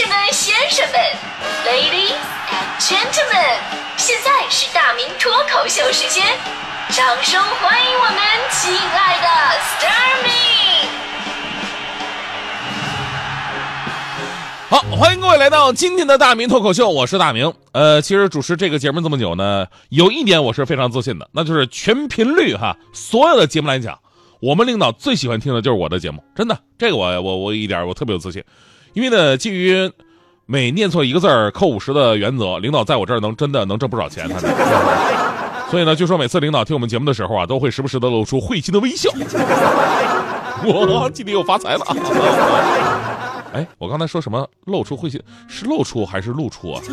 士们、先生们，Ladies and Gentlemen，现在是大明脱口秀时间，掌声欢迎我们亲爱的 s t a r m y 好，欢迎各位来到今天的大明脱口秀，我是大明。呃，其实主持这个节目这么久呢，有一点我是非常自信的，那就是全频率哈，所有的节目来讲，我们领导最喜欢听的就是我的节目，真的，这个我我我一点我特别有自信，因为呢，基于每念错一个字儿扣五十的原则，领导在我这儿能真的能挣不少钱，他呢。所以呢，据说每次领导听我们节目的时候啊，都会时不时的露出会心的微笑。我今天又发财了。哎，我刚才说什么？露出会心是露出还是露出啊？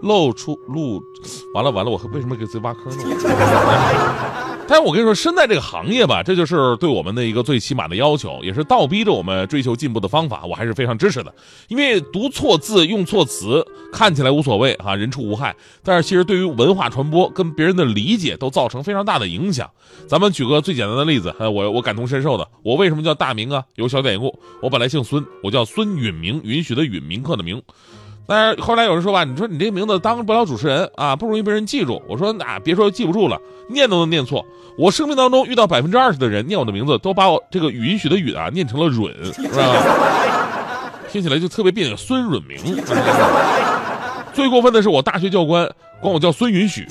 露出露，完了完了，我为什么给自己挖坑呢？但我跟你说，身在这个行业吧，这就是对我们的一个最起码的要求，也是倒逼着我们追求进步的方法。我还是非常支持的，因为读错字、用错词看起来无所谓哈，人畜无害，但是其实对于文化传播跟别人的理解都造成非常大的影响。咱们举个最简单的例子，我我感同身受的，我为什么叫大明啊？有小典故，我本来姓孙，我叫孙允明，允许的允，铭刻的铭。但是后来有人说吧，你说你这个名字当不了主持人啊，不容易被人记住。我说那别说记不住了，念都能念错。我生命当中遇到百分之二十的人念我的名字，都把我这个允许的允啊念成了允，是吧？听起来就特别别扭。孙允明，最过分的是我大学教官管我叫孙允许。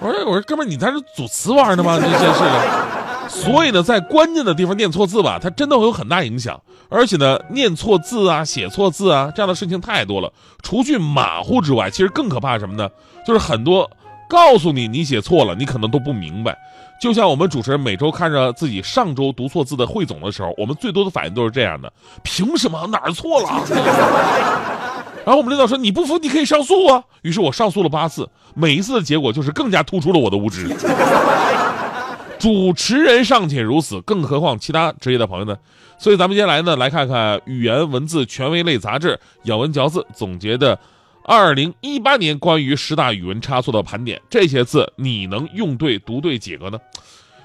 我说我说哥们儿，你在这组词玩呢吗？这真是的。所以呢，在关键的地方念错字吧，它真的会有很大影响。而且呢，念错字啊、写错字啊，这样的事情太多了。除去马虎之外，其实更可怕什么呢？就是很多告诉你你写错了，你可能都不明白。就像我们主持人每周看着自己上周读错字的汇总的时候，我们最多的反应都是这样的：凭什么哪儿错了？然后我们领导说你不服你可以上诉啊。于是我上诉了八次，每一次的结果就是更加突出了我的无知。主持人尚且如此，更何况其他职业的朋友呢？所以咱们接下来呢，来看看语言文字权威类杂志《咬文嚼字》总结的二零一八年关于十大语文差错的盘点。这些字你能用对、读对几个呢？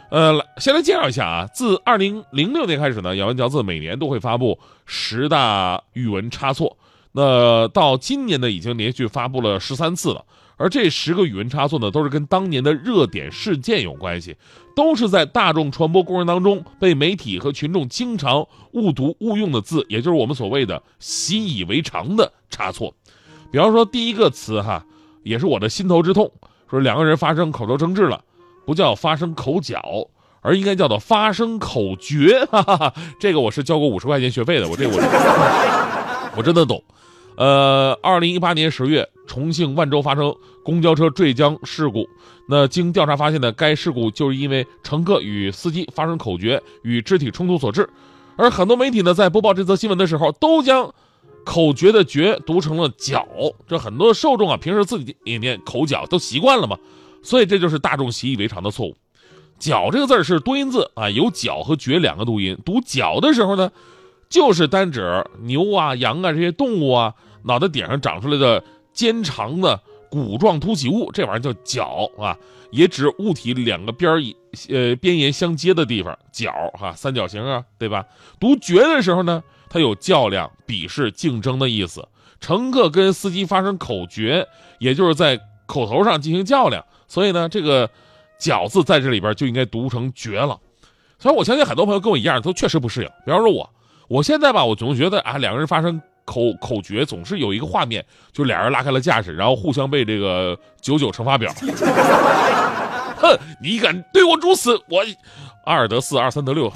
呃，先来介绍一下啊。自二零零六年开始呢，《咬文嚼字》每年都会发布十大语文差错。那到今年呢，已经连续发布了十三次了。而这十个语文差错呢，都是跟当年的热点事件有关系，都是在大众传播过程当中被媒体和群众经常误读误用的字，也就是我们所谓的习以为常的差错。比方说第一个词哈，也是我的心头之痛，说两个人发生口头争执了，不叫发生口角，而应该叫做发生口诀。哈哈哈，这个我是交过五十块钱学费的，我这我 我真的懂。呃，二零一八年十月，重庆万州发生公交车坠江事故。那经调查发现呢，该事故就是因为乘客与司机发生口角与肢体冲突所致。而很多媒体呢，在播报这则新闻的时候，都将口诀的诀读成了脚。这很多受众啊，平时自己也念口角，都习惯了嘛。所以这就是大众习以为常的错误。脚这个字是多音字啊，有角和角两个读音。读脚的时候呢，就是单指牛啊、羊啊这些动物啊。脑袋顶上长出来的尖长的骨状突起物，这玩意儿叫角啊，也指物体两个边儿呃边沿相接的地方，角哈，三角形啊，对吧？读绝的时候呢，它有较量、比试、竞争的意思。乘客跟司机发生口角，也就是在口头上进行较量，所以呢，这个角字在这里边就应该读成绝了。所以我相信很多朋友跟我一样，都确实不适应。比方说我，我现在吧，我总觉得啊，两个人发生。口口诀总是有一个画面，就俩人拉开了架势，然后互相背这个九九乘法表。哼，你敢对我如此，我二得四，二三得六。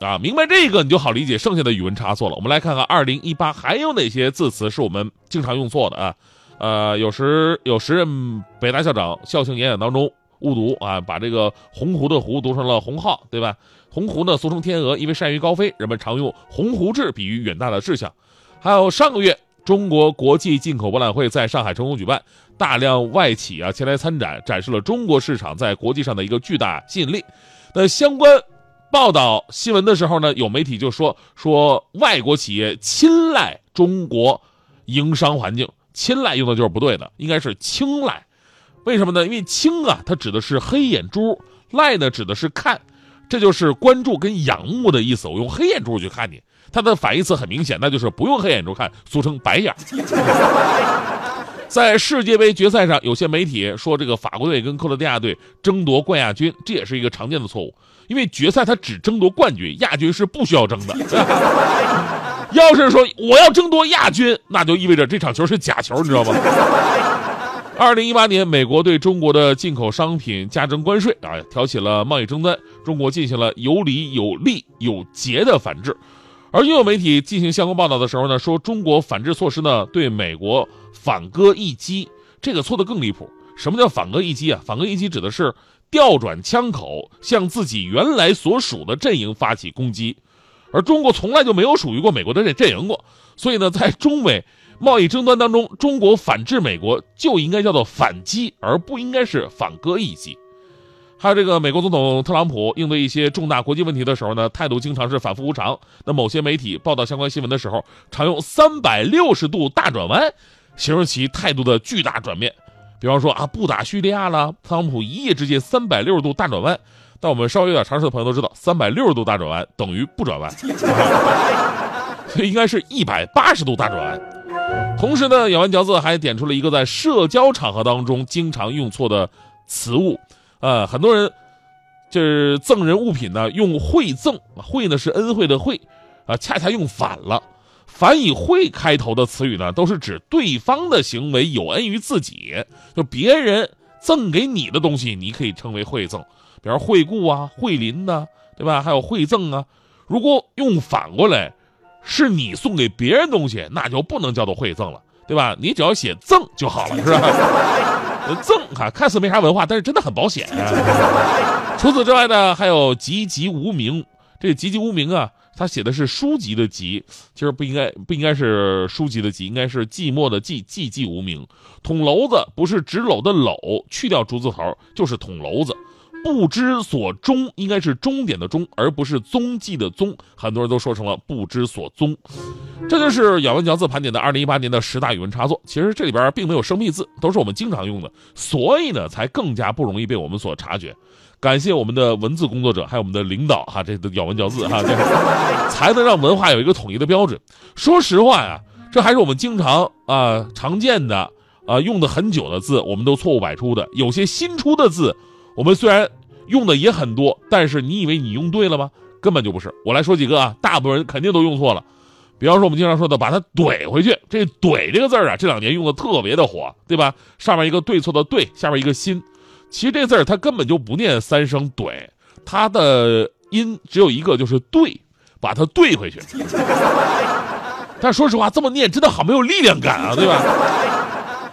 啊，明白这个你就好理解剩下的语文差错了。我们来看看二零一八还有哪些字词是我们经常用错的啊？呃，有时有时任北大校长校庆演讲当中。误读啊，把这个鸿鹄的鹄读成了鸿浩，对吧？鸿鹄呢，俗称天鹅，因为善于高飞，人们常用鸿鹄志比喻远大的志向。还有上个月，中国国际进口博览会在上海成功举办，大量外企啊前来参展，展示了中国市场在国际上的一个巨大吸引力。那相关报道新闻的时候呢，有媒体就说说外国企业青睐中国营商环境，青睐用的就是不对的，应该是青睐。为什么呢？因为青啊，它指的是黑眼珠；赖呢，指的是看。这就是关注跟仰慕的意思。我用黑眼珠去看你，它的反义词很明显，那就是不用黑眼珠看，俗称白眼。在世界杯决赛上，有些媒体说这个法国队跟克罗地亚队争夺冠亚军，这也是一个常见的错误。因为决赛它只争夺冠军，亚军是不需要争的。要是说我要争夺亚军，那就意味着这场球是假球，你知道吗？二零一八年，美国对中国的进口商品加征关税啊，挑起了贸易争端。中国进行了有理、有利、有节的反制。而又有媒体进行相关报道的时候呢，说中国反制措施呢对美国反戈一击，这个错的更离谱。什么叫反戈一击啊？反戈一击指的是调转枪口，向自己原来所属的阵营发起攻击。而中国从来就没有属于过美国的阵阵营过，所以呢，在中美贸易争端当中，中国反制美国就应该叫做反击，而不应该是反戈一击。还有这个美国总统特朗普应对一些重大国际问题的时候呢，态度经常是反复无常。那某些媒体报道相关新闻的时候，常用“三百六十度大转弯”形容其态度的巨大转变。比方说啊，不打叙利亚了，特朗普一夜之间三百六十度大转弯。但我们稍微有点常识的朋友都知道，三百六十度大转弯等于不转弯，所 以应该是一百八十度大转弯。同时呢，咬文嚼字还点出了一个在社交场合当中经常用错的词物。呃，很多人就是赠人物品呢，用惠赠，惠呢是恩惠的惠，啊，恰恰用反了。凡以惠开头的词语呢，都是指对方的行为有恩于自己，就别人赠给你的东西，你可以称为惠赠，比如惠顾啊、惠邻呐，对吧？还有惠赠啊。如果用反过来，是你送给别人东西，那就不能叫做惠赠了，对吧？你只要写赠就好了，是吧？赠哈，看似没啥文化，但是真的很保险啊。除此之外呢，还有籍籍无名，这籍籍无名啊，他写的是书籍的籍，其实不应该不应该是书籍的籍，应该是寂寞的寂，寂寂无名。捅娄子不是纸篓的篓，去掉竹字头就是捅娄子。不知所终应该是终点的终，而不是踪迹的踪。很多人都说成了不知所踪。这就是咬文嚼字盘点的二零一八年的十大语文差错。其实这里边并没有生僻字，都是我们经常用的，所以呢才更加不容易被我们所察觉。感谢我们的文字工作者，还有我们的领导哈，这个咬文嚼字哈，才能让文化有一个统一的标准。说实话呀，这还是我们经常啊常见的啊用的很久的字，我们都错误百出的。有些新出的字。我们虽然用的也很多，但是你以为你用对了吗？根本就不是。我来说几个啊，大部分人肯定都用错了。比方说我们经常说的，把它怼回去。这“怼”这个字啊，这两年用的特别的火，对吧？上面一个对错的“对”，下面一个心。其实这字儿它根本就不念三声“怼”，它的音只有一个，就是“对”，把它对回去。但说实话，这么念真的好没有力量感啊，对吧？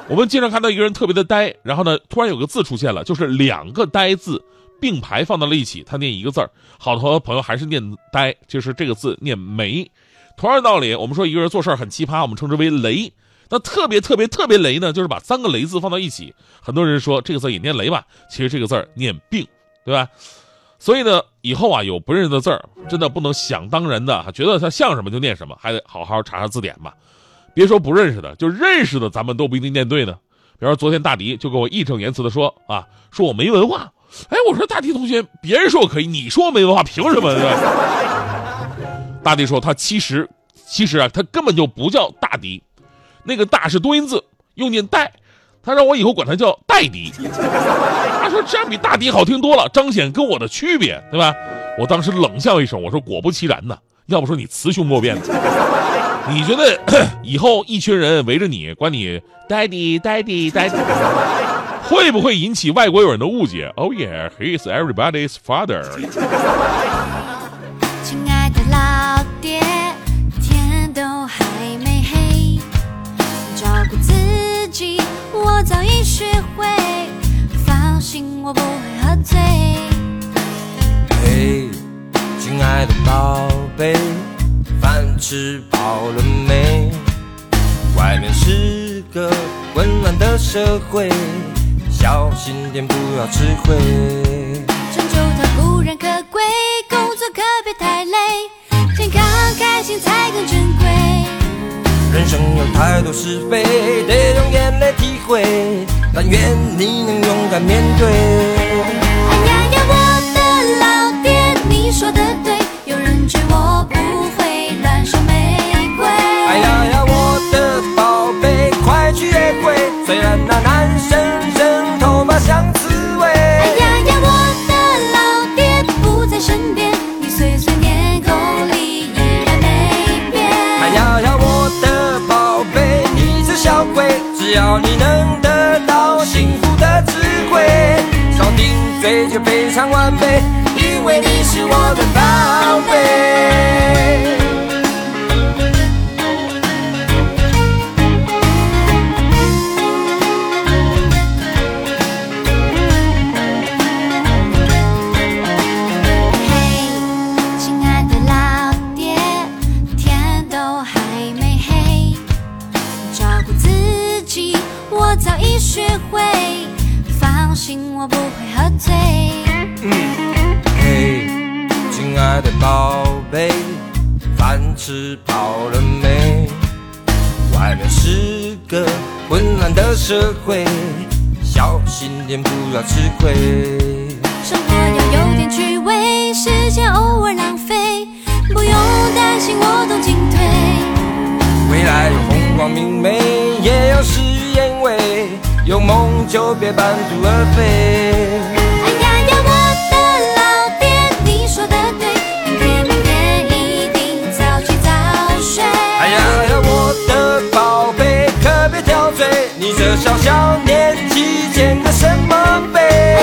我们经常看到一个人特别的呆，然后呢，突然有个字出现了，就是两个“呆”字并排放到了一起，他念一个字儿。好多朋友还是念“呆”，就是这个字念“没”。同样道理，我们说一个人做事很奇葩，我们称之为“雷”。那特别特别特别雷呢，就是把三个“雷”字放到一起。很多人说这个字也念“雷”吧，其实这个字儿念“病”，对吧？所以呢，以后啊有不认识的字儿，真的不能想当然的，觉得它像什么就念什么，还得好好查查字典吧。别说不认识的，就认识的，咱们都不一定念对呢。比如说昨天大迪就跟我义正言辞的说啊，说我没文化。哎，我说大迪同学，别人说我可以，你说我没文化，凭什么？大迪说他其实其实啊，他根本就不叫大迪，那个大是多音字，又念戴，他让我以后管他叫戴迪。他说这样比大迪好听多了，彰显跟我的区别，对吧？我当时冷笑一声，我说果不其然呢，要不说你雌雄莫辨。你觉得 以后一群人围着你，管你 daddy daddy daddy，会不会引起外国友人的误解？Oh yeah, he is everybody's father。亲爱的老爹，天都还没黑，照顾自己我早已学会，放心我不会喝醉。嘿，亲爱的宝贝。饭吃饱了没？外面是个混乱的社会，小心点不要吃亏。成就它固然可贵，工作可别太累，健康开心才更珍贵。人生有太多是非，得用眼泪体会，但愿你能勇敢面对。哎呀呀，我的老爹，你。只你是我的宝贝。嘿，亲爱的老爹，天都还没黑，照顾自己我早已学会，放心我不会喝醉。嘿，亲爱的宝贝，饭吃饱了没？外面是个混乱的社会，小心点不要吃亏。生活要有点趣味，时间偶尔浪费，不用担心我懂进退。未来有风光明媚，也有事与愿违，有梦就别半途而废。小小年纪减个什么肥？